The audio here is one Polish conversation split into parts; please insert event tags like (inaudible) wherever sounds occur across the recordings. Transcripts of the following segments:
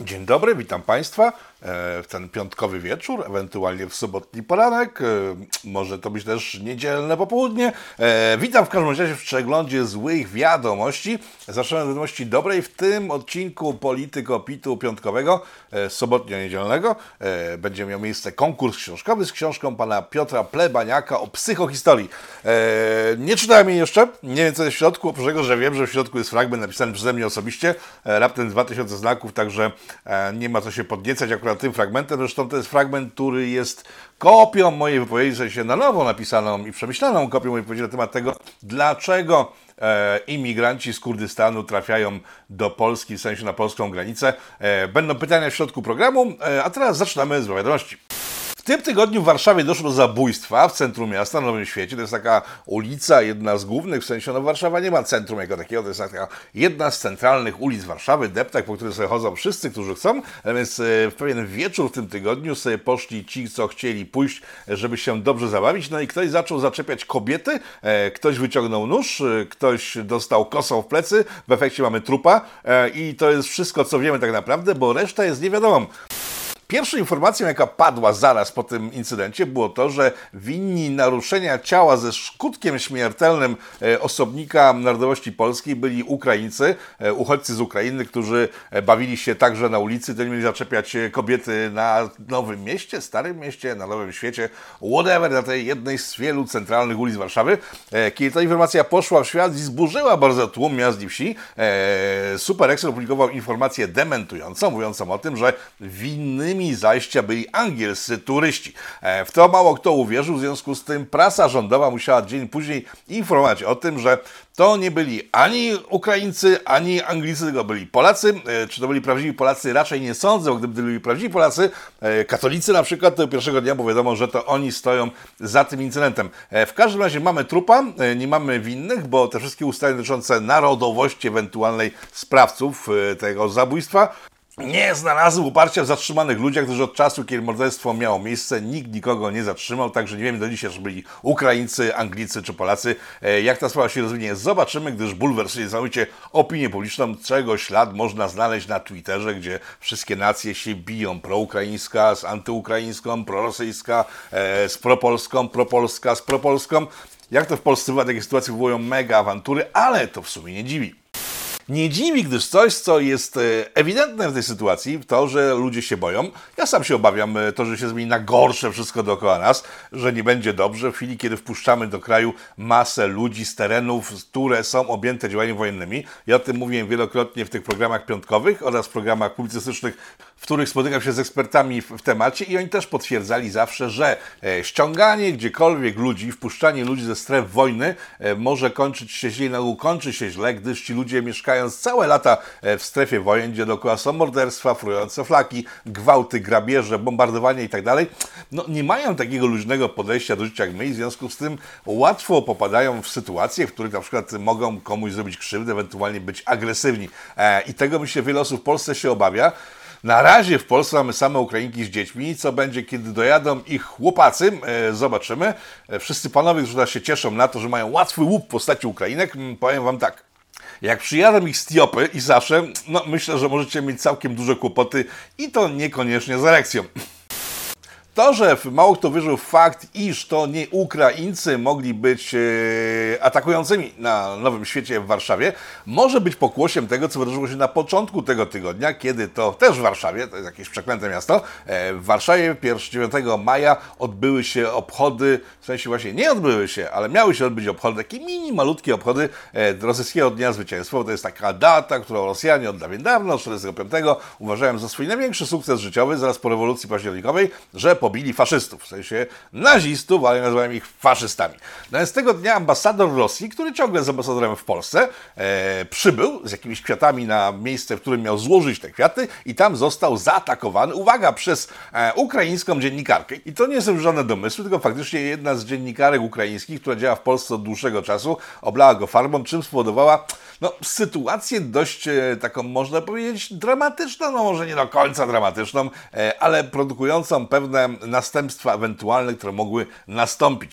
Dzień dobry, witam Państwa w ten piątkowy wieczór, ewentualnie w sobotni poranek, e, może to być też niedzielne popołudnie. E, Witam w każdym razie w przeglądzie złych wiadomości. Zaczynamy od wiadomości dobrej w tym odcinku Polityko Pitu piątkowego, e, sobotnio-niedzielnego. e, Będzie miał miejsce konkurs książkowy z książką pana Piotra Plebaniaka o psychohistorii. E, Nie czytałem jej jeszcze, nie wiem co jest w środku, oprócz tego, że wiem, że w środku jest fragment napisany przeze mnie osobiście, e, raptem 2000 znaków, także e, nie ma co się podniecać akurat tym fragmentem. Zresztą to jest fragment, który jest kopią mojej wypowiedzi, w sensie na nowo napisaną i przemyślaną kopią mojej wypowiedzi na temat tego, dlaczego e, imigranci z Kurdystanu trafiają do Polski, w sensie na polską granicę. E, będą pytania w środku programu, e, a teraz zaczynamy z wiadomości. Tym tygodniu w Warszawie doszło do zabójstwa w centrum miasta, na Nowym Świecie. To jest taka ulica, jedna z głównych, w sensie no Warszawa nie ma centrum jako takiego, to jest taka jedna z centralnych ulic Warszawy, deptak, po której sobie chodzą wszyscy, którzy chcą. A Więc e, w pewien wieczór w tym tygodniu sobie poszli ci, co chcieli pójść, żeby się dobrze zabawić. No i ktoś zaczął zaczepiać kobiety, e, ktoś wyciągnął nóż, e, ktoś dostał kosą w plecy, w efekcie mamy trupa e, i to jest wszystko, co wiemy tak naprawdę, bo reszta jest niewiadomą. Pierwszą informacją, jaka padła zaraz po tym incydencie, było to, że winni naruszenia ciała ze skutkiem śmiertelnym e, osobnika narodowości polskiej byli Ukraińcy, e, uchodźcy z Ukrainy, którzy e, bawili się także na ulicy, to mieli zaczepiać kobiety na Nowym Mieście, Starym Mieście, na Nowym Świecie, whatever, na tej jednej z wielu centralnych ulic Warszawy. Kiedy ta informacja poszła w świat i zburzyła bardzo tłum miast i wsi, Super Excel opublikował informację dementującą, mówiącą o tym, że winnymi zajścia byli angielscy turyści. E, W to mało kto uwierzył, w związku z tym prasa rządowa musiała dzień później informować o tym, że to nie byli ani Ukraińcy, ani Anglicy, tylko byli Polacy. E, Czy to byli prawdziwi Polacy? Raczej nie sądzę, bo gdyby byli prawdziwi Polacy, e, katolicy na przykład, to pierwszego dnia, bo wiadomo, że to oni stoją za tym incydentem. W każdym razie mamy trupa, nie mamy winnych, bo te wszystkie ustalenia dotyczące narodowości ewentualnej sprawców tego zabójstwa nie znalazły uparcia w zatrzymanych ludziach, którzy od czasu, kiedy morderstwo miało miejsce, nikt nikogo nie zatrzymał, także nie wiemy do dzisiaj, czy byli Ukraińcy, Anglicy czy Polacy. E, Jak ta sprawa się rozwinie, zobaczymy, gdyż bulwersuje całkowicie opinię publiczną, czego ślad można znaleźć na Twitterze, gdzie wszystkie nacje się biją, proukraińska z antyukraińską, prorosyjska e, z propolską, propolska z propolską. Jak to w Polsce bywa, takie sytuacje wywołują mega awantury, ale to w sumie nie dziwi. Nie dziwi, gdyż coś, co jest e, ewidentne w tej sytuacji, to, że ludzie się boją. Ja sam się obawiam e, to, że się zmieni na gorsze wszystko dookoła nas, że nie będzie dobrze w chwili, kiedy wpuszczamy do kraju masę ludzi z terenów, które są objęte działaniami wojennymi. Ja o tym mówiłem wielokrotnie w tych programach piątkowych oraz w programach publicystycznych, w których spotykam się z ekspertami w, w temacie i oni też potwierdzali zawsze, że e, ściąganie gdziekolwiek ludzi, wpuszczanie ludzi ze stref wojny e, może kończyć się źle, ogół kończy się źle, gdyż ci ludzie mieszkając całe lata e, w strefie wojen, gdzie dookoła są morderstwa, frujące flaki, gwałty, grabieże, bombardowanie i tak no nie mają takiego luźnego podejścia do życia jak my i w związku z tym łatwo popadają w sytuacje, w których na przykład mogą komuś zrobić krzywdę, ewentualnie być agresywni. E, I tego myślę wiele osób w Polsce się obawia. Na razie w Polsce mamy same Ukrainki z dziećmi. Co będzie, kiedy dojadą ich chłopacy? E, zobaczymy. E, wszyscy panowie, którzy się cieszą na to, że mają łatwy łup w postaci Ukrainek, powiem wam tak. Jak przyjadą ich z Tiopy i Sasze, no myślę, że możecie mieć całkiem duże kłopoty i to niekoniecznie z erekcją. To, że mało kto wierzył w fakt, iż to nie Ukraińcy mogli być e, atakującymi na Nowym Świecie w Warszawie, może być pokłosiem tego, co wydarzyło się na początku tego tygodnia, kiedy to też w Warszawie, to jest jakieś przeklęte miasto, e, w Warszawie 1 9 maja odbyły się obchody, w sensie właśnie nie odbyły się, ale miały się odbyć obchody, takie mini, malutkie obchody e, rosyjskiego Dnia Zwycięstwa. bo To jest taka data, którą Rosjanie od dawien dawno, 45, uważają za swój największy sukces życiowy, zaraz po rewolucji październikowej, że pobili faszystów, w sensie nazistów, ale nazywają ich faszystami. No więc tego dnia ambasador Rosji, który ciągle jest ambasadorem w Polsce, e, przybył z jakimiś kwiatami na miejsce, w którym miał złożyć te kwiaty i tam został zaatakowany, uwaga, przez e, ukraińską dziennikarkę. I to nie są żadne domysły, tylko faktycznie jedna z dziennikarek ukraińskich, która działa w Polsce od dłuższego czasu, oblała go farbą, czym spowodowała no, sytuację dość e, taką, można powiedzieć, dramatyczną, no może nie do końca dramatyczną, e, ale produkującą pewne następstwa ewentualne, które mogły nastąpić.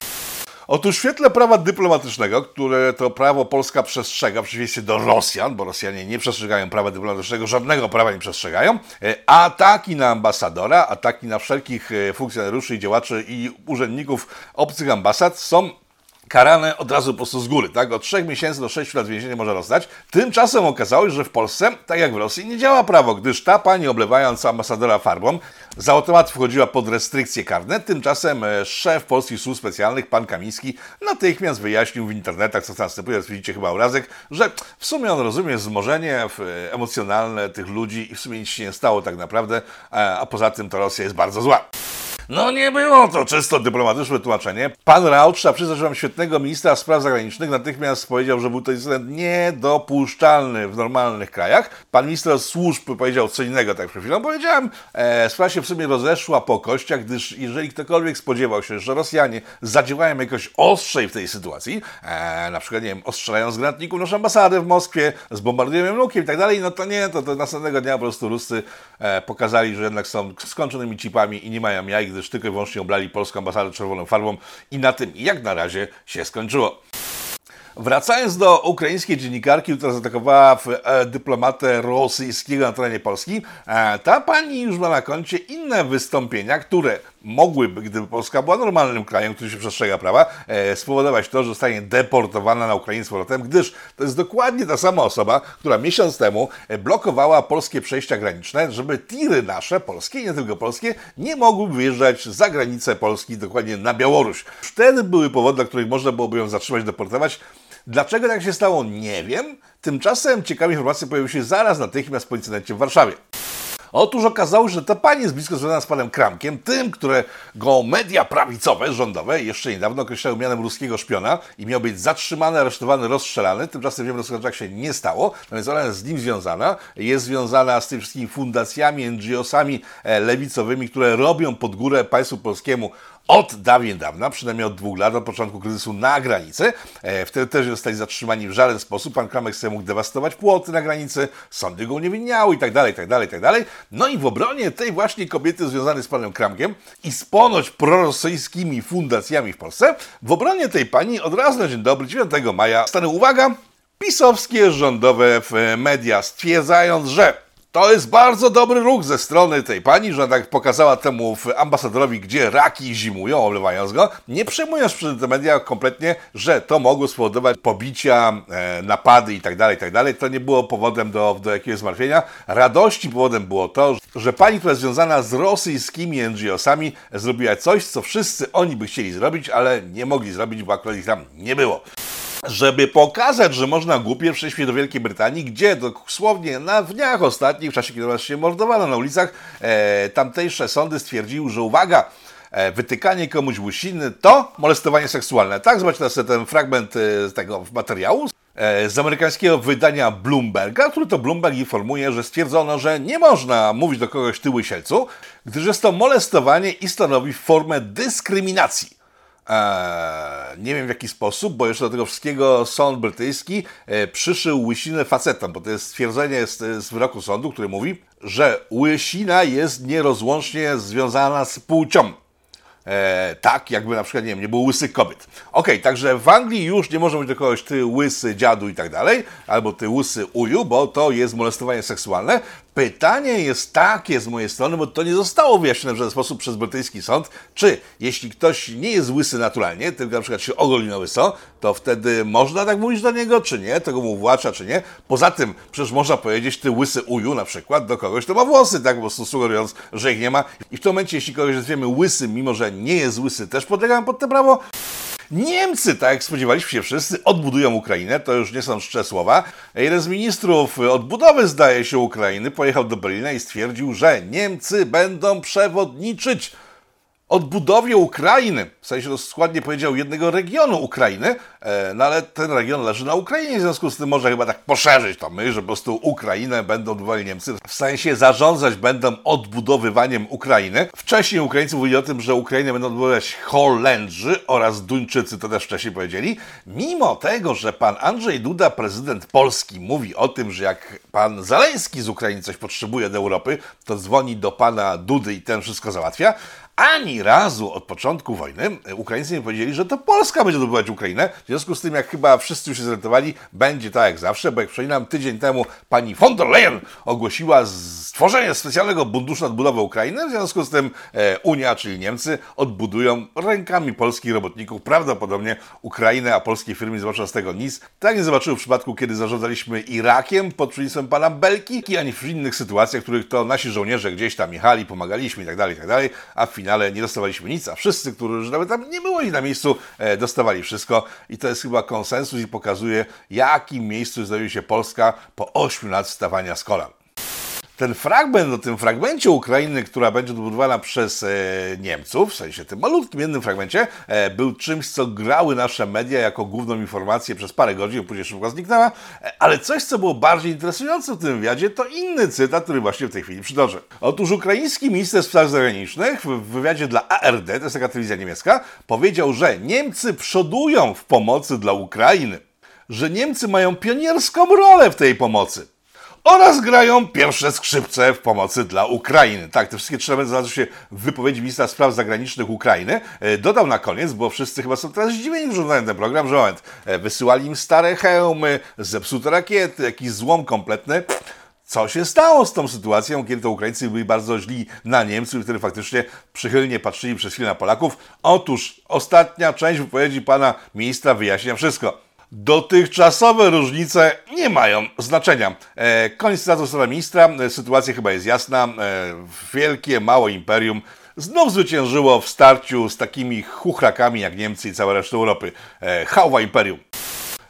Otóż w świetle prawa dyplomatycznego, które to prawo Polska przestrzega w przeciwieństwie do Rosjan, bo Rosjanie nie przestrzegają prawa dyplomatycznego, żadnego prawa nie przestrzegają, e, ataki na ambasadora, ataki na wszelkich funkcjonariuszy i działaczy i urzędników obcych ambasad są karane od razu po prostu z góry, tak? Od 3 miesięcy do 6 lat więzienia może rozstać. Tymczasem okazało się, że w Polsce, tak jak w Rosji, nie działa prawo, gdyż ta pani oblewając ambasadora farbą z automatu wchodziła pod restrykcje karne. Tymczasem e, szef polskich służb specjalnych, pan Kamiński, natychmiast wyjaśnił w internetach, co następuje, widzicie chyba obrazek, że w sumie on rozumie wzmożenie e, emocjonalne tych ludzi i w sumie nic się nie stało tak naprawdę, e, a poza tym to Rosja jest bardzo zła. No nie było to czysto dyplomatyczne tłumaczenie. Pan Rauch, trzeba przyznać, że świetnego ministra spraw zagranicznych, natychmiast powiedział, że był to incydent niedopuszczalny w normalnych krajach. Pan minister służb powiedział co innego, tak przed chwilą powiedziałem. E, sprawa się w sumie rozeszła po kościach, gdyż jeżeli ktokolwiek spodziewał się, że Rosjanie zadziałają jakoś ostrzej w tej sytuacji, e, na przykład, nie wiem, ostrzelają z granatników naszą ambasadę w Moskwie, zbombardują lukiem i tak dalej, no to nie, to, to następnego dnia po prostu Ruscy e, pokazali, że jednak są skończonymi cipami i nie mają jaj, gdyż tylko i wyłącznie polską ambasadę czerwoną farbą i na tym jak na razie się skończyło. Wracając do ukraińskiej dziennikarki, która zaatakowała e, dyplomatę rosyjskiego na terenie Polski, e, ta pani już ma na koncie inne wystąpienia, które mogłyby, gdyby Polska była normalnym krajem, który się przestrzega prawa, e, spowodować to, że zostanie deportowana na Ukrainę z powrotem, gdyż to jest dokładnie ta sama osoba, która miesiąc temu e, blokowała polskie przejścia graniczne, żeby tiry nasze, polskie i nie tylko polskie, nie mogły wyjeżdżać za granicę Polski, dokładnie na Białoruś. Wtedy były powody, dla których można byłoby ją zatrzymać, deportować. Dlaczego tak się stało, nie wiem. Tymczasem ciekawe informacje pojawiły się zaraz natychmiast po incydencie w Warszawie. Otóż okazało się, że ta pani jest blisko związana z panem Kramkiem, tym, którego media prawicowe, rządowe, jeszcze niedawno określały mianem ruskiego szpiona i miał być zatrzymany, aresztowany, rozstrzelany. Tymczasem wiemy, że tak się nie stało, natomiast ona jest z nim związana. Jest związana z tymi wszystkimi fundacjami, NGO-sami e, lewicowymi, które robią pod górę państwu polskiemu od dawien dawna, przynajmniej od dwóch lat, od początku kryzysu na granicy. E, wtedy też zostali zatrzymani w żaden sposób. Pan Kramek sobie mógł dewastować płoty na granicy, sądy go uniewinniały i tak dalej, tak dalej, tak dalej. No i w obronie tej właśnie kobiety związanej z panem Kramkiem i z ponoć prorosyjskimi fundacjami w Polsce, w obronie tej pani od razu na dzień dobry, 9 maja, stanęły, uwaga, pisowskie rządowe media, stwierdzając, że to jest bardzo dobry ruch ze strony tej pani, że tak pokazała temu ambasadorowi, gdzie raki zimują, olewając go, nie przejmując przy te media kompletnie, że to mogło spowodować pobicia, e, napady itd., tak itd. Tak to nie było powodem do, do jakiegoś zmartwienia. Radości powodem było to, że pani, która jest związana z rosyjskimi NGO-sami, zrobiła coś, co wszyscy oni by chcieli zrobić, ale nie mogli zrobić, bo akurat ich tam nie było żeby pokazać, że można głupie przejść do Wielkiej Brytanii, gdzie dosłownie na dniach ostatnich, w czasie kiedy nas się mordowano na ulicach, e, tamtejsze sądy stwierdziły, że uwaga, e, wytykanie komuś łysiny to molestowanie seksualne. Tak, zobaczcie teraz ten fragment e, tego materiału e, z amerykańskiego wydania Bloomberga, który to Bloomberg informuje, że stwierdzono, że nie można mówić do kogoś ty łysielcu, gdyż jest to molestowanie i stanowi formę dyskryminacji. Eee, nie wiem w jaki sposób, bo jeszcze do tego wszystkiego sąd brytyjski e, przyszył łysinę facetom, bo to jest stwierdzenie z, z wyroku sądu, który mówi, że łysina jest nierozłącznie związana z płcią. E, tak, jakby na przykład, nie wiem, nie było łysych kobiet. Ok, także w Anglii już nie może być do kogoś ty łysy dziadu i tak dalej, albo ty łysy uju, bo to jest molestowanie seksualne. Pytanie jest takie z mojej strony, bo to nie zostało wyjaśnione w żaden sposób przez brytyjski sąd, czy jeśli ktoś nie jest łysy naturalnie, tylko na przykład się ogoli na łyso, to wtedy można tak mówić do niego, czy nie, tego mu włacza, czy nie. Poza tym, przecież można powiedzieć, ty łysy uju na przykład do kogoś, kto ma włosy, tak po prostu sugerując, że ich nie ma. I w tym momencie, jeśli kogoś nazwiemy łysy, mimo że nie jest łysy, też podlegają pod to prawo, Niemcy, tak jak spodziewaliśmy się wszyscy, odbudują Ukrainę. To już nie są czcze słowa. Jeden z ministrów odbudowy, zdaje się, Ukrainy pojechał do Berlina i stwierdził, że Niemcy będą przewodniczyć odbudowie Ukrainy, w sensie to składnie powiedział jednego regionu Ukrainy, e, no ale ten region leży na Ukrainie, w związku z tym może chyba tak poszerzyć to my, że po prostu Ukrainę będą odbudowali Niemcy, w sensie zarządzać będą odbudowywaniem Ukrainy. Wcześniej Ukraińcy mówili o tym, że Ukrainę będą odbudowywać Holendrzy oraz Duńczycy, to też wcześniej powiedzieli. Mimo tego, że pan Andrzej Duda, prezydent Polski, mówi o tym, że jak pan Zaleński z Ukrainy coś potrzebuje od Europy, to dzwoni do pana Dudy i ten wszystko załatwia, Ani razu od początku wojny Ukraińcy nie powiedzieli, że to Polska będzie zdobywać Ukrainę. W związku z tym, jak chyba wszyscy już się zorientowali, będzie tak jak zawsze, bo jak przypominam, tydzień temu pani von der Leyen ogłosiła stworzenie specjalnego funduszu odbudowy Ukrainy. W związku z tym e, Unia, czyli Niemcy, odbudują rękami polskich robotników prawdopodobnie Ukrainę, a polskie firmy zobaczą z tego nic. Tak nie zobaczyły w przypadku, kiedy zarządzaliśmy Irakiem pod przywództwem pana Belki, ani w innych sytuacjach, w których to nasi żołnierze gdzieś tam jechali, pomagaliśmy i tak dalej, i tak a w finale nie dostawaliśmy nic, a wszyscy, którzy nawet tam nie było na miejscu, e, dostawali wszystko. I to jest chyba konsensus i pokazuje, jakim miejscu znajduje się Polska po 8 lat stawania z kolan ten fragment o tym fragmencie Ukrainy, która będzie odbudowana przez e, Niemców, w sensie tym malutkim jednym fragmencie, e, był czymś, co grały nasze media jako główną informację przez parę godzin, później szybko zniknęła. E, ale coś, co było bardziej interesujące w tym wywiadzie, to inny cytat, który właśnie w tej chwili przytoczę. Otóż ukraiński minister spraw zagranicznych w wywiadzie dla ARD, to jest taka telewizja niemiecka, powiedział, że Niemcy przodują w pomocy dla Ukrainy, że Niemcy mają pionierską rolę w tej pomocy oraz grają pierwsze skrzypce w pomocy dla Ukrainy. Tak, te wszystkie trzy elementy znalazły się w wypowiedzi ministra spraw zagranicznych Ukrainy. E, dodał na koniec, bo wszyscy chyba są teraz zdziwieni, że oglądają ten program, że moment, e, wysyłali im stare hełmy, zepsute rakiety, jakiś złom kompletny. Co się stało z tą sytuacją, kiedy to Ukraińcy byli bardzo źli na Niemców wtedy faktycznie przychylnie patrzyli przez chwilę na Polaków? Otóż ostatnia część wypowiedzi pana ministra wyjaśnia wszystko. Dotychczasowe różnice nie mają znaczenia. E, koniec cytatu strona ministra. E, sytuacja chyba jest jasna. E, wielkie, małe imperium znów zwyciężyło w starciu z takimi chuchrakami jak Niemcy i cała reszta Europy. E, hałwa imperium.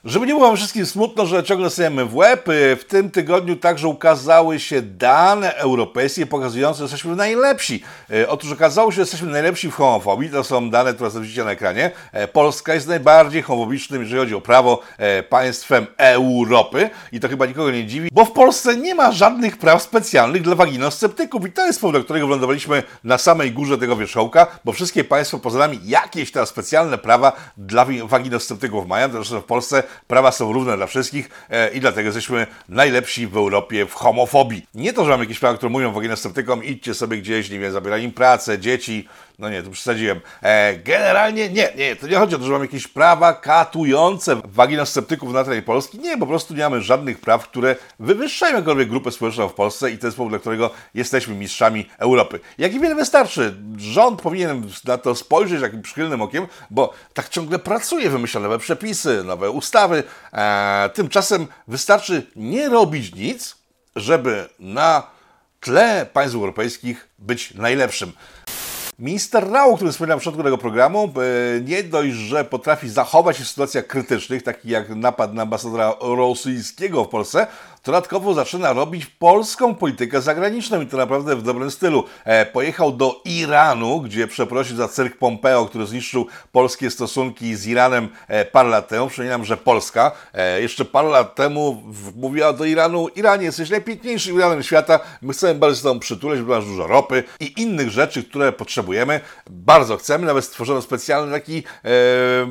Żeby nie było wam wszystkim smutno, że ciągle stajemy w łeb, y, w tym tygodniu także ukazały się dane europejskie pokazujące, że jesteśmy najlepsi. Y, otóż okazało się, że jesteśmy najlepsi w homofobii. To są dane, które widzicie na ekranie. E, Polska jest najbardziej homofobicznym, jeżeli chodzi o prawo, e, państwem Europy. I to chyba nikogo nie dziwi, bo w Polsce nie ma żadnych praw specjalnych dla waginosceptyków. I to jest powód, do którego wylądowaliśmy na samej górze tego wierzchołka, bo wszystkie państwa poza nami jakieś teraz specjalne prawa dla waginosceptyków mają. Zresztą w Polsce prawa są równe dla wszystkich e, i dlatego jesteśmy najlepsi w Europie w homofobii. Nie to, że mamy jakieś prawa, które mówią waginosceptykom, idźcie sobie gdzieś, nie wiem, zabieraj im pracę, dzieci, no nie, tu przesadziłem. E, generalnie nie, nie, to nie chodzi o to, że mamy jakieś prawa katujące waginosceptyków na terenie Polski. Nie, po prostu nie mamy żadnych praw, które wywyższają jakąkolwiek grupę społeczną w Polsce i to jest powód, dla którego jesteśmy mistrzami Europy. Jak i wiele wystarczy. Rząd powinien na to spojrzeć takim przychylnym okiem, bo tak ciągle pracuje, wymyśla nowe przepisy, nowe ustawy. E, tymczasem wystarczy nie robić nic, żeby na tle państw europejskich być najlepszym. Minister Rao, który wspomniałem w początku tego programu, e, nie dość, że potrafi zachować się w sytuacjach krytycznych, takich jak napad na ambasadora rosyjskiego w Polsce, dodatkowo zaczyna robić polską politykę zagraniczną i to naprawdę w dobrym stylu. E, pojechał do Iranu, gdzie przeprosił za cyrk Pompeo, który zniszczył polskie stosunki z Iranem e, parę lat temu. Przypominam, że Polska e, jeszcze parę lat temu mówiła do Iranu, Iranie jesteś najpiękniejszym Iranem świata, my chcemy bardzo z tobą przytuleć, bo masz dużo ropy i innych rzeczy, które potrzebujemy. Bardzo chcemy, nawet stworzono specjalny taki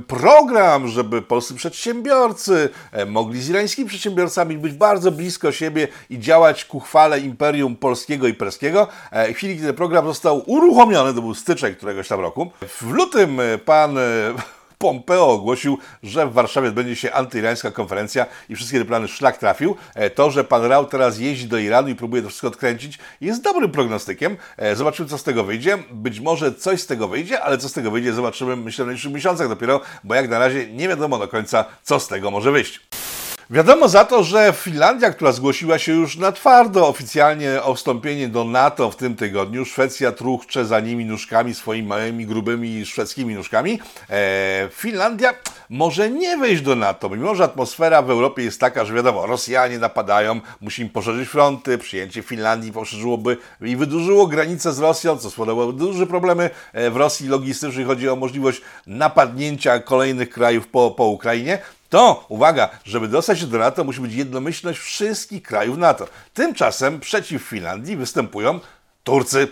program, żeby polscy przedsiębiorcy mogli z irańskimi przedsiębiorcami być bardzo blisko siebie i działać ku chwale Imperium Polskiego i Perskiego. E, w chwili, kiedy program został uruchomiony, to był styczeń któregoś tam roku, w lutym e, pan e, (laughs) Pompeo ogłosił, że w Warszawie odbędzie się antyirańska konferencja i wszystkie te plany szlak trafił. To, że pan Rał teraz jeździ do Iranu i próbuje to wszystko odkręcić, jest dobrym prognostykiem. Zobaczymy, co z tego wyjdzie. Być może coś z tego wyjdzie, ale co z tego wyjdzie, zobaczymy, myślę, w najbliższych miesiącach dopiero, bo jak na razie nie wiadomo do końca, co z tego może wyjść. Wiadomo za to, że Finlandia, która zgłosiła się już na twardo oficjalnie o wstąpienie do NATO w tym tygodniu, Szwecja truchcze za nimi nóżkami, swoimi małymi, grubymi szwedzkimi nóżkami, e, Finlandia może nie wejść do NATO, mimo że atmosfera w Europie jest taka, że wiadomo, Rosjanie napadają, musimy poszerzyć fronty, przyjęcie Finlandii poszerzyłoby i wydłużyło granice z Rosją, co spowodowałoby duże problemy e, w Rosji logistycznych, chodzi o możliwość napadnięcia kolejnych krajów po, po Ukrainie to, uwaga, żeby dostać się do NATO, musi być jednomyślność wszystkich krajów NATO. Tymczasem przeciw Finlandii występują Turcy.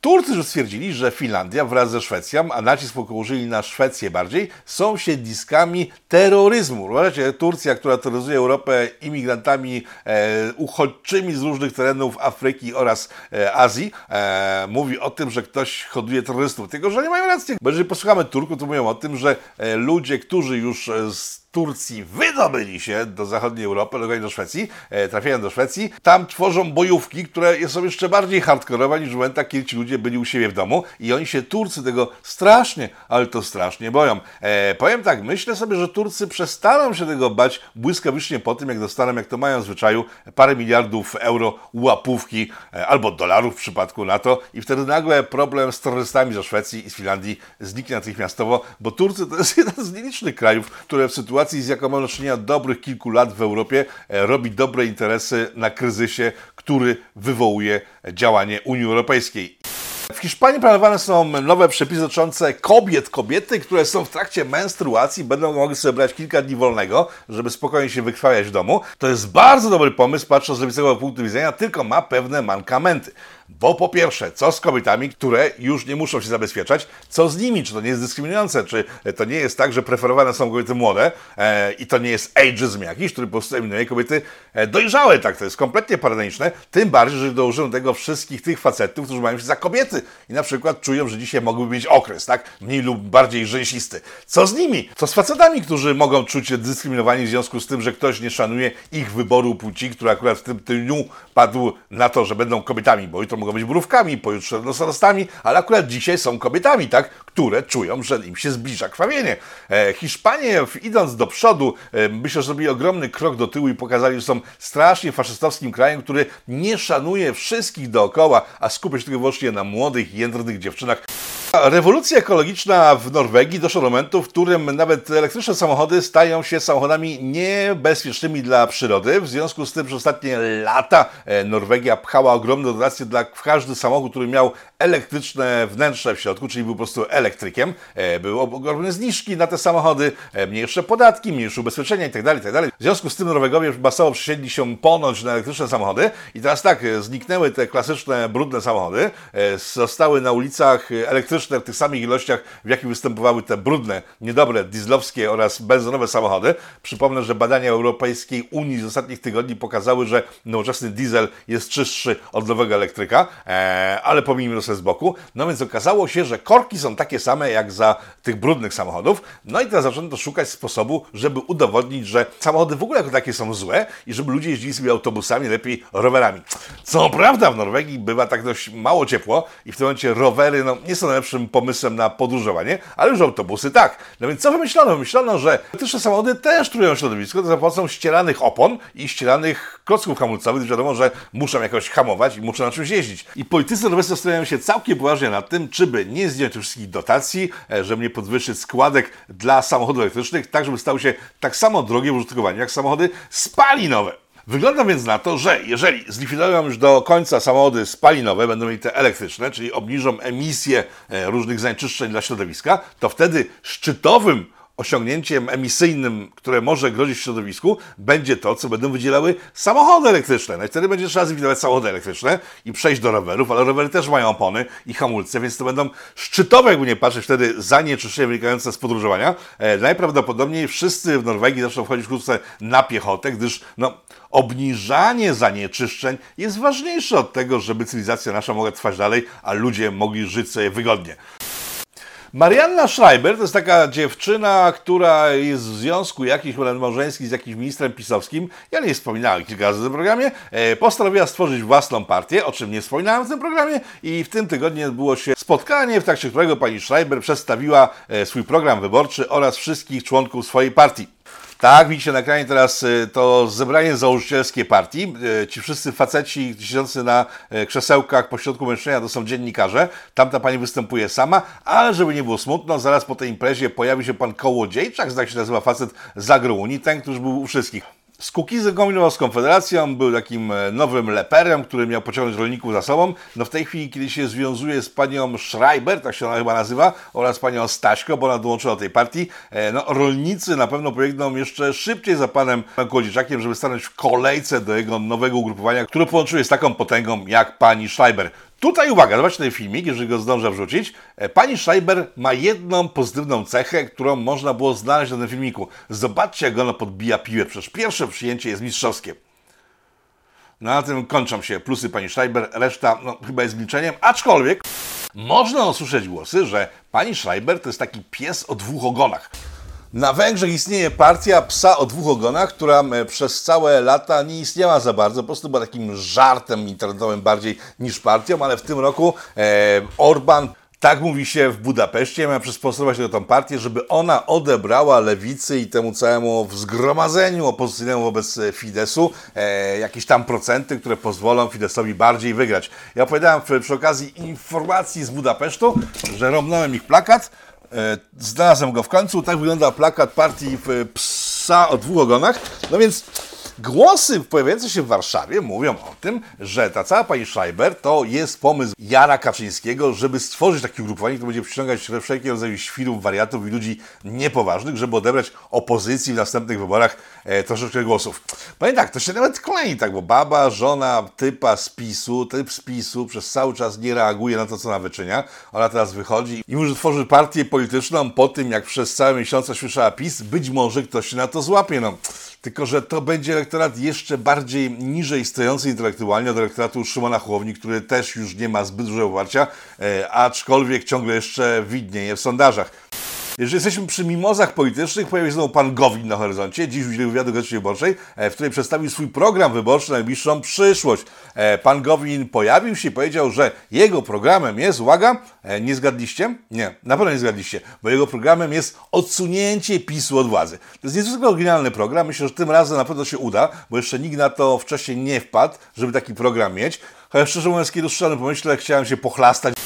Turcy już stwierdzili, że Finlandia wraz ze Szwecją, a nacisk położyli na Szwecję bardziej, są siedliskami terroryzmu. Wyobraźcie, Turcja, która terroryzuje Europę imigrantami e, uchodźczymi z różnych terenów Afryki oraz e, Azji, e, mówi o tym, że ktoś hoduje terrorystów. Tylko, że nie mają racji. Bo jeżeli posłuchamy Turków, to mówią o tym, że e, ludzie, którzy już e, z Turcji wydobyli się do zachodniej Europy, do Szwecji, e, trafiają do Szwecji, tam tworzą bojówki, które są jeszcze bardziej hardkorowe niż w momentach, kiedy ci ludzie byli u siebie w domu i oni się, Turcy, tego strasznie, ale to strasznie boją. E, powiem tak, myślę sobie, że Turcy przestaną się tego bać błyskawicznie po tym, jak dostaną, jak to mają w zwyczaju, parę miliardów euro łapówki e, albo dolarów w przypadku NATO i wtedy nagle problem z terrorystami ze Szwecji i z Finlandii zniknie natychmiastowo, bo Turcy to jest (laughs) jeden z nielicznych krajów, które w sytuacji sytuacji, z jaką mamy do czynienia dobrych kilku lat w Europie, e, robi dobre interesy na kryzysie, który wywołuje działanie Unii Europejskiej. W Hiszpanii planowane są nowe przepisy dotyczące kobiet. Kobiety, które są w trakcie menstruacji, będą mogły sobie brać kilka dni wolnego, żeby spokojnie się wykrwawiać w domu. To jest bardzo dobry pomysł, patrząc z lewicowego punktu widzenia, tylko ma pewne mankamenty. Bo po pierwsze, co z kobietami, które już nie muszą się zabezpieczać? Co z nimi? Czy to nie jest dyskryminujące? Czy to nie jest tak, że preferowane są kobiety młode e, i to nie jest ageism jakiś, który po prostu eliminuje kobiety e, dojrzałe? Tak, to jest kompletnie paradeniczne. Tym bardziej, że dołożymy do tego wszystkich tych facetów, którzy mają się za kobiety i na przykład czują, że dzisiaj mogłyby mieć okres, tak? Mniej lub bardziej rzęsisty. Co z nimi? Co z facetami, którzy mogą czuć się dyskryminowani w związku z tym, że ktoś nie szanuje ich wyboru płci, który akurat w tym dniu padł na to, że będą kobietami, bo jutro mogą być mrówkami, pojutrze renosorostami, ale akurat dzisiaj są kobietami, tak, które czują, że im się zbliża krwawienie. E, Hiszpanie, idąc do przodu, e, myślę, że zrobili ogromny krok do tyłu i pokazali, że są strasznie faszystowskim krajem, który nie szanuje wszystkich dookoła, a skupia się tylko wyłącznie na młodych, jędrnych dziewczynach. Rewolucja ekologiczna w Norwegii doszła do momentu, w którym nawet elektryczne samochody stają się samochodami niebezpiecznymi dla przyrody. W związku z tym przez ostatnie lata e, Norwegia pchała ogromne dotacje dla każdy samochód, który miał elektryczne wnętrze w środku, czyli był po prostu elektrykiem. E, były ogromne zniżki na te samochody, e, mniejsze podatki, mniejsze ubezpieczenia itd., itd. W związku z tym Norwegowie masowo przesiedli się ponoć na elektryczne samochody i teraz tak, zniknęły te klasyczne, brudne samochody, zostały na ulicach elektryczne w tych samych ilościach, w jakich występowały te brudne, niedobre, dieslowskie oraz benzynowe samochody. Przypomnę, że badania Europejskiej Unii z ostatnich tygodni pokazały, że nowoczesny diesel jest czystszy od nowego elektryka, e, ale pomijmy to z boku. No więc okazało się, że korki są takie same jak za tych brudnych samochodów. No i teraz zaczęto szukać sposobu, żeby udowodnić, że samochody w ogóle jako takie są złe i żeby ludzie jeździli sobie autobusami, lepiej rowerami. Co prawda w Norwegii bywa tak dość mało ciepło i w tym momencie rowery no, nie są najlepszym pomysłem na podróżowanie, ale już autobusy tak. No więc co wymyślono? Wymyślono, że elektryczne samochody też trują środowisko za pomocą ścieranych opon i ścieranych klocków hamulcowych, wiadomo, że muszą jakoś hamować i muszą na czymś jeździć. I politycy norwescy zastanawiają się całkiem poważnie nad tym, czy by nie zdjąć wszystkich dotacji, e, żeby nie podwyższyć składek dla samochodów elektrycznych, tak żeby stały się tak samo drogie w użytkowaniu jak samochody spalinowe. Wygląda więc na to, że jeżeli zlikwidują już do końca samochody spalinowe, będą mieli te elektryczne, czyli obniżą emisję e, różnych zanieczyszczeń dla środowiska, to wtedy szczytowym osiągnięciem emisyjnym, które może grozić środowisku, będzie to, co będą wydzielały samochody elektryczne. No i wtedy będzie trzeba zlikwidować samochody elektryczne i przejść do rowerów, ale rowery też mają opony i hamulce, więc to będą szczytowe, jakby nie patrzeć, wtedy zanieczyszczenia wynikające z podróżowania. E, najprawdopodobniej wszyscy w Norwegii zaczną wchodzić wkrótce na piechotę, gdyż no, obniżanie zanieczyszczeń jest ważniejsze od tego, żeby cywilizacja nasza mogła trwać dalej, a ludzie mogli żyć sobie wygodnie. Marianna Schreiber to jest taka dziewczyna, która jest w związku jakiś małżeńskim z jakimś ministrem pisowskim. Ja nie wspominałem kilka razy w tym programie. E, postanowiła stworzyć własną partię, o czym nie wspominałem w tym programie. I w tym tygodniu odbyło się spotkanie, w trakcie którego pani Schreiber przedstawiła e, swój program wyborczy oraz wszystkich członków swojej partii. Tak, widzicie na ekranie teraz y, to zebranie założycielskie partii. Y, ci wszyscy faceci siedzący na y, krzesełkach pośrodku mężczyzn to są dziennikarze. Tamta pani występuje sama, ale żeby nie było smutno, zaraz po tej imprezie pojawi się pan Kołodziejczak, tak się nazywa facet z Agrounii, ten, który był u wszystkich. Z Kukizem kombinował z Konfederacją, był takim e, nowym leperem, który miał pociągnąć rolników za sobą. No w tej chwili, kiedy się związuje z panią Schreiber, tak się ona chyba nazywa, oraz panią Staśko, bo ona dołączyła do tej partii, e, no rolnicy na pewno pobiegną jeszcze szybciej za panem Kłodzieczakiem, żeby stanąć w kolejce do jego nowego ugrupowania, które połączyły z taką potęgą jak pani Schreiber. Tutaj uwaga, zobaczcie ten filmik, jeżeli go zdążę wrzucić. E, Pani Schreiber ma jedną pozytywną cechę, którą można było znaleźć na tym filmiku. Zobaczcie, jak ona podbija piłę. Przecież pierwsze przyjęcie jest mistrzowskie. Na tym kończą się plusy pani Schreiber, reszta no, chyba jest milczeniem, aczkolwiek można usłyszeć głosy, że pani Schreiber to jest taki pies o dwóch ogonach. Na Węgrzech istnieje partia psa o dwóch ogonach, która e, przez całe lata nie istniała za bardzo, po prostu była takim żartem internetowym bardziej niż partią, ale w tym roku e, Orban tak mówi się w Budapeszcie, ma przysponsorować do tą partię, żeby ona odebrała lewicy i temu całemu zgromadzeniu opozycyjnemu wobec e, Fidesu e, jakieś tam procenty, które pozwolą Fidesowi bardziej wygrać. Ja opowiadałem przy, przy okazji informacji z Budapesztu, że romnąłem ich plakat, znalazłem go w końcu, tak wygląda plakat partii w, psa o dwóch ogonach, no więc Głosy pojawiające się w Warszawie mówią o tym, że ta cała pani Schreiber to jest pomysł Jara Kaczyńskiego, żeby stworzyć takie ugrupowanie, które będzie przyciągać wszelkiego rodzaju świrów, wariatów i ludzi niepoważnych, żeby odebrać opozycji w następnych wyborach e, troszeczkę głosów. Powiem tak, to się nawet klei, tak, bo baba, żona typa z PiSu, typ z PiSu przez cały czas nie reaguje na to, co ona wyczynia. Ona teraz wychodzi i może tworzy partię polityczną po tym, jak przez cały miesiąc słyszała PiS, być może ktoś się na to złapie. No. Tylko, że to będzie elektorat jeszcze bardziej niżej stojący intelektualnie od elektoratu Szymona Chłowni, który też już nie ma zbyt dużego poparcia, e, aczkolwiek ciągle jeszcze widnieje w sondażach. Jeżeli jesteśmy przy mimozach politycznych, pojawił się znowu pan Gowin na horyzoncie. Dziś udzielił wywiadu Gazecie Wyborczej, e, w której przedstawił swój program wyborczy na najbliższą przyszłość. E, pan Gowin pojawił się i powiedział, że jego programem jest, uwaga, e, nie zgadliście? Nie, na pewno nie zgadliście, bo jego programem jest odsunięcie PiSu od władzy. To jest niezwykle oryginalny program. Myślę, że tym razem na pewno się uda, bo jeszcze nikt na to wcześniej nie wpadł, żeby taki program mieć. Chociaż szczerze mówiąc, kiedy usłyszałem pomyśle, chciałem się pochlastać.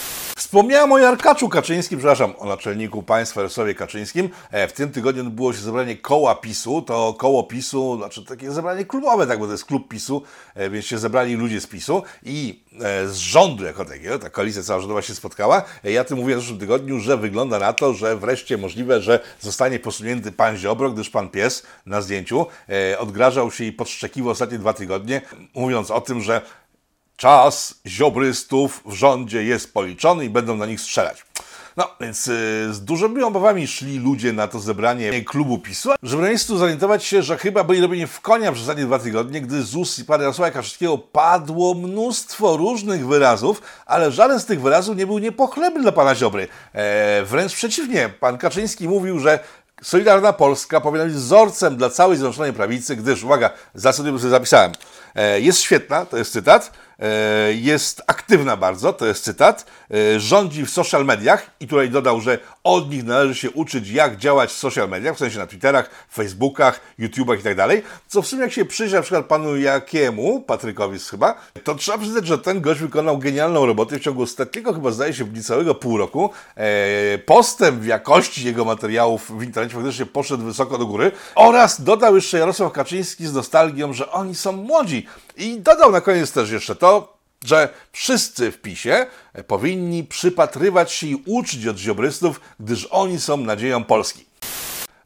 Wspomniałem o Jarkaczu Kaczyńskim, przepraszam, o naczelniku państwa Jarosławie Kaczyńskim. E, w tym tygodniu odbyło się zebranie koła PiSu. To koło PiSu, znaczy takie zebranie klubowe, tak, bo to jest klub PiSu, e, więc się zebrali ludzie z PiSu i e, z rządu jako takiego, ta koalicja cała rządowa się spotkała. Ja tym mówiłem w zeszłym tygodniu, że wygląda na to, że wreszcie możliwe, że zostanie posunięty pan Ziobro, gdyż pan pies na zdjęciu odgrażał się i podszczekiwał ostatnie dwa tygodnie, mówiąc o tym, że Czas ziobrystów w rządzie jest policzony i będą na nich strzelać. No, więc y, z dużymi obawami szli ludzie na to zebranie klubu PiSu, żeby na miejscu zorientować się, że chyba byli robieni w konia przez ostatnie dwa tygodnie, gdy z ust pana Jarosława Kaczyńskiego padło mnóstwo różnych wyrazów, ale żaden z tych wyrazów nie był niepochlebny dla pana Ziobry. E, wręcz przeciwnie, pan Kaczyński mówił, że Solidarna Polska powinna być wzorcem dla całej Zjednoczonej Prawicy, gdyż, uwaga, za sobie zapisałem, e, jest świetna, to jest cytat, jest aktywna bardzo, to jest cytat, e, rządzi w social mediach i tutaj dodał, że od nich należy się uczyć, jak działać w social mediach, w sensie na Twitterach, Facebookach, YouTubach i tak dalej, co w sumie jak się przyjrzy na przykład panu Jakiemu, Patrykowi chyba, to trzeba przyznać, że ten gość wykonał genialną robotę w ciągu ostatniego chyba zdaje się niecałego pół roku. E, postęp w jakości jego materiałów w internecie faktycznie poszedł wysoko do góry. Oraz dodał jeszcze Jarosław Kaczyński z nostalgią, że oni są młodzi. I dodał na koniec też jeszcze to, że wszyscy w PiSie powinni przypatrywać się i uczyć od ziobrystów, gdyż oni są nadzieją Polski.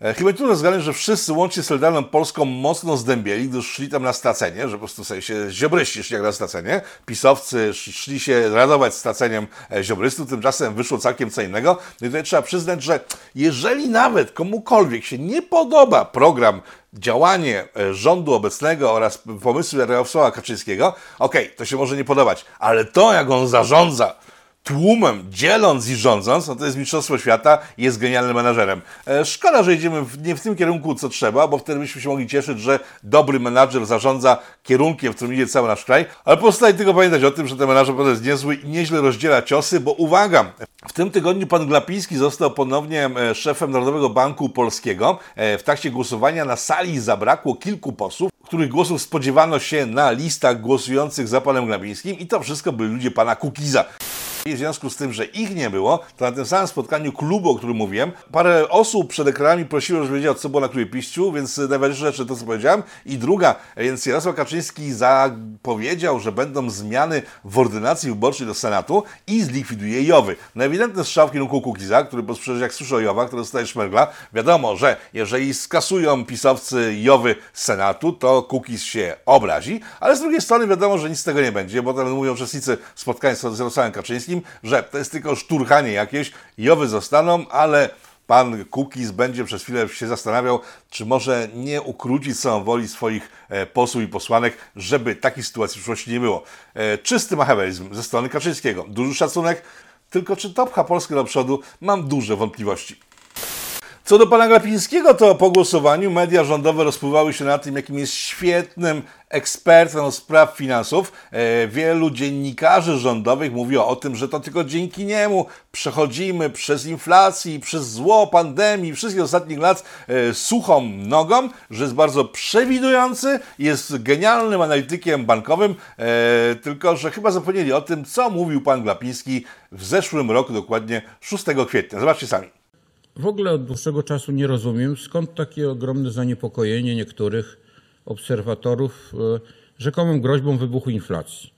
E, chyba trudno zgadnąć, że wszyscy łącznie z Solidarną Polską mocno zdębieli, gdyż szli tam na stacenie, że po prostu sobie się ziobryści szli jak na stacenie. Pisowcy szli się radować staceniem e, ziobrystów, tymczasem wyszło całkiem co innego. No i tutaj trzeba przyznać, że jeżeli nawet komukolwiek się nie podoba program działanie e, rządu obecnego oraz pomysły Jarosława Kaczyńskiego, okej, okay, to się może nie podobać, ale to, jak on zarządza tłumem, dzieląc i rządząc, no to jest mistrzostwo świata i jest genialnym menadżerem. E, szkoda, że idziemy w, nie w tym kierunku, co trzeba, bo wtedy byśmy się mogli cieszyć, że dobry menadżer zarządza kierunkiem, w którym idzie cały nasz kraj, ale pozostaje tylko pamiętać o tym, że ten menadżer jest niezły i nieźle rozdziela ciosy, bo uwaga, w tym tygodniu pan Glapiński został ponownie e, szefem Narodowego Banku Polskiego. E, w trakcie głosowania na sali zabrakło kilku posłów, których głosów spodziewano się na listach głosujących za panem Glapińskim i to wszystko byli ludzie pana Kukiza. I w związku z tym, że ich nie było, to na tym samym spotkaniu klubu, o którym mówiłem, parę osób przed ekranami prosiło, żeby wiedział, co było na piściu, więc najważniejsza rzecz to, co powiedziałem. I druga, więc Jarosław Kaczyński zapowiedział, że będą zmiany w ordynacji wyborczej do Senatu i zlikwiduje Jowy. No ewidentny strzał w kierunku Kukiza, który przecież jak słyszę o Jowach, to dostaje szmergla. Wiadomo, że jeżeli skasują pisowcy Jowy z Senatu, to Kukiz się obrazi, ale z drugiej strony wiadomo, że nic z tego nie będzie, bo tam mówią uczestnicy spotkania z Jarosławem Kaczyńskim, że to jest tylko szturchanie jakieś, Jowy zostaną, ale pan Kukiz będzie przez chwilę się zastanawiał, czy może nie ukrócić samą woli swoich e, posłów i posłanek, żeby takiej sytuacji w przyszłości nie było. E, czysty machiawelizm ze strony Kaczyńskiego. Duży szacunek, tylko czy to pcha Polskę do przodu, mam duże wątpliwości. Co do pana Glapińskiego, to po głosowaniu media rządowe rozpływały się na tym, jakim jest świetnym ekspertem od spraw finansów. E, wielu dziennikarzy rządowych mówiło o tym, że to tylko dzięki niemu przechodzimy przez inflację, przez zło pandemii, wszystkich ostatnich lat e, suchą nogą, że jest bardzo przewidujący, jest genialnym analitykiem bankowym, e, tylko że chyba zapomnieli o tym, co mówił pan Glapiński w zeszłym roku, dokładnie 6 kwietnia. Zobaczcie sami. W ogóle od dłuższego czasu nie rozumiem, skąd takie ogromne zaniepokojenie niektórych obserwatorów e, rzekomą groźbą wybuchu inflacji.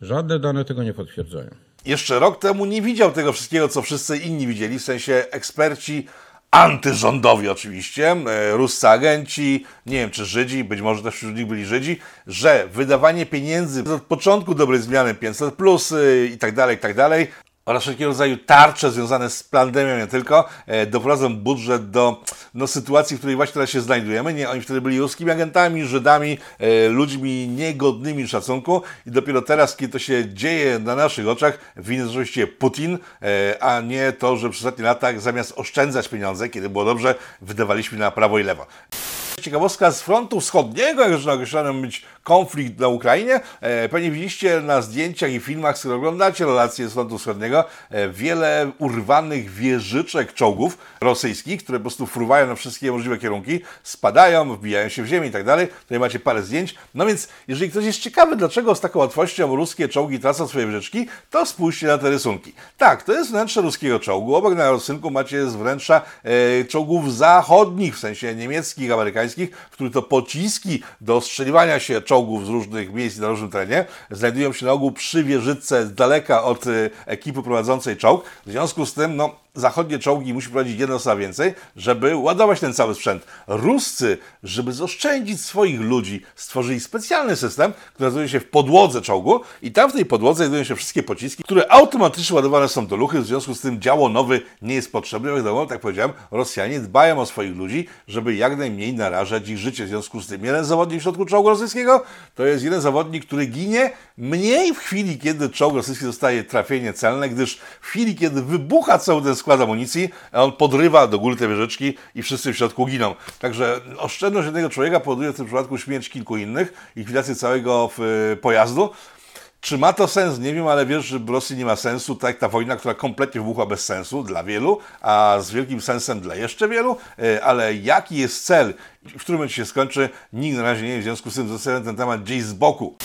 Żadne dane tego nie potwierdzają. Jeszcze rok temu nie widział tego wszystkiego, co wszyscy inni widzieli, w sensie eksperci antyrządowi oczywiście, e, ruscy agenci, nie wiem czy Żydzi, być może też wśród nich byli Żydzi, że wydawanie pieniędzy od początku dobrej zmiany 500 plus i tak dalej, i tak dalej, oraz wszelkiego rodzaju tarcze związane z pandemią, nie tylko, e, doprowadzą budżet do no, sytuacji, w której właśnie teraz się znajdujemy. Nie, oni wtedy byli ruskimi agentami, Żydami, e, ludźmi niegodnymi szacunku i dopiero teraz, kiedy to się dzieje na naszych oczach, winny oczywiście Putin, e, a nie to, że przez ostatnie lata zamiast oszczędzać pieniądze, kiedy było dobrze, wydawaliśmy na prawo i lewo. Ciekawostka z frontu wschodniego, jak już określano być konflikt na Ukrainie. E, pewnie widzieliście na zdjęciach i filmach, z których oglądacie relacje z frontu wschodniego, e, wiele urwanych wieżyczek czołgów rosyjskich, które po prostu fruwają na wszystkie możliwe kierunki, spadają, wbijają się w ziemię i tak dalej. Tutaj macie parę zdjęć. No więc, jeżeli ktoś jest ciekawy, dlaczego z taką łatwością ruskie czołgi tracą swoje wieżyczki, to spójrzcie na te rysunki. Tak, to jest wnętrze ruskiego czołgu. Obok na rysunku macie z wnętrza e, czołgów zachodnich, w sensie niemieckich, amerykańskich, w których to pociski do ostrzeliwania się czołgów z różnych miejsc na różnym terenie znajdują się na ogół przy wieżyce z daleka od y, ekipy prowadzącej czołg. W związku z tym, no, zachodnie czołgi musi prowadzić jedna osoba więcej, żeby ładować ten cały sprzęt. Ruscy, żeby zaoszczędzić swoich ludzi, stworzyli specjalny system, który znajduje się w podłodze czołgu i tam w tej podłodze znajdują się wszystkie pociski, które automatycznie ładowane są do luchy, w związku z tym działo nowy nie jest potrzebny. Wiadomo, tak powiedziałem, Rosjanie dbają o swoich ludzi, żeby jak najmniej narażać ich życie. W związku z tym jeden zawodnik w środku czołgu rosyjskiego to jest jeden zawodnik, który ginie mniej w chwili, kiedy czołg rosyjski dostaje trafienie celne, gdyż w chwili, kiedy wybucha cały ten skład amunicji, a on podrywa do góry te wieżyczki i wszyscy w środku giną. Także oszczędność jednego człowieka powoduje w tym przypadku śmierć kilku innych, likwidację całego y, pojazdu. Czy ma to sens? Nie wiem, ale wiesz, że w Rosji nie ma sensu, tak jak ta wojna, która kompletnie wybuchła bez sensu dla wielu, a z wielkim sensem dla jeszcze wielu, y, ale jaki jest cel, w którym momencie się skończy, nikt na razie nie w związku z tym zostawiam ten temat gdzieś z boku.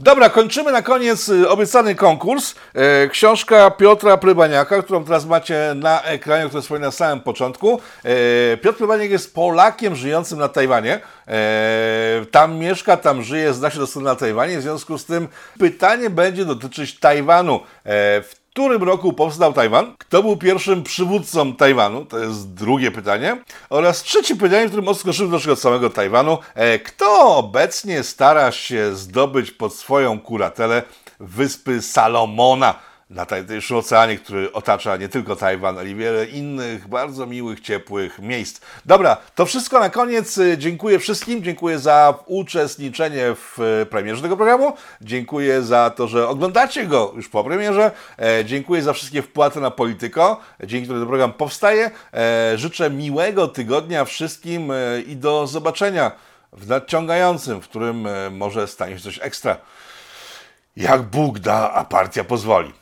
Dobra, kończymy na koniec y, obiecany konkurs. E, książka Piotra Plebaniaka, którą teraz macie na ekranie, który wspomniałem na samym początku. E, Piotr Plebaniak jest Polakiem żyjącym na Tajwanie. E, tam mieszka, tam żyje, zna się doskonale na Tajwanie. W związku z tym pytanie będzie dotyczyć Tajwanu. E, którym roku powstał Tajwan? Kto był pierwszym przywódcą Tajwanu? To jest drugie pytanie. Oraz trzecie pytanie, w którym odskoczymy do naszego samego Tajwanu. E, kto obecnie stara się zdobyć pod swoją kuratelę wyspy Salomona? Na tajemniczym oceanie, który otacza nie tylko Tajwan, ale i wiele innych bardzo miłych, ciepłych miejsc. Dobra, to wszystko na koniec. Dziękuję wszystkim, dziękuję za uczestniczenie w premierze tego programu, dziękuję za to, że oglądacie go już po premierze, e, dziękuję za wszystkie wpłaty na Polityko, dzięki którym ten program powstaje. E, życzę miłego tygodnia wszystkim e, i do zobaczenia w nadciągającym, w którym może stanie się coś ekstra. Jak Bóg da, a partia pozwoli.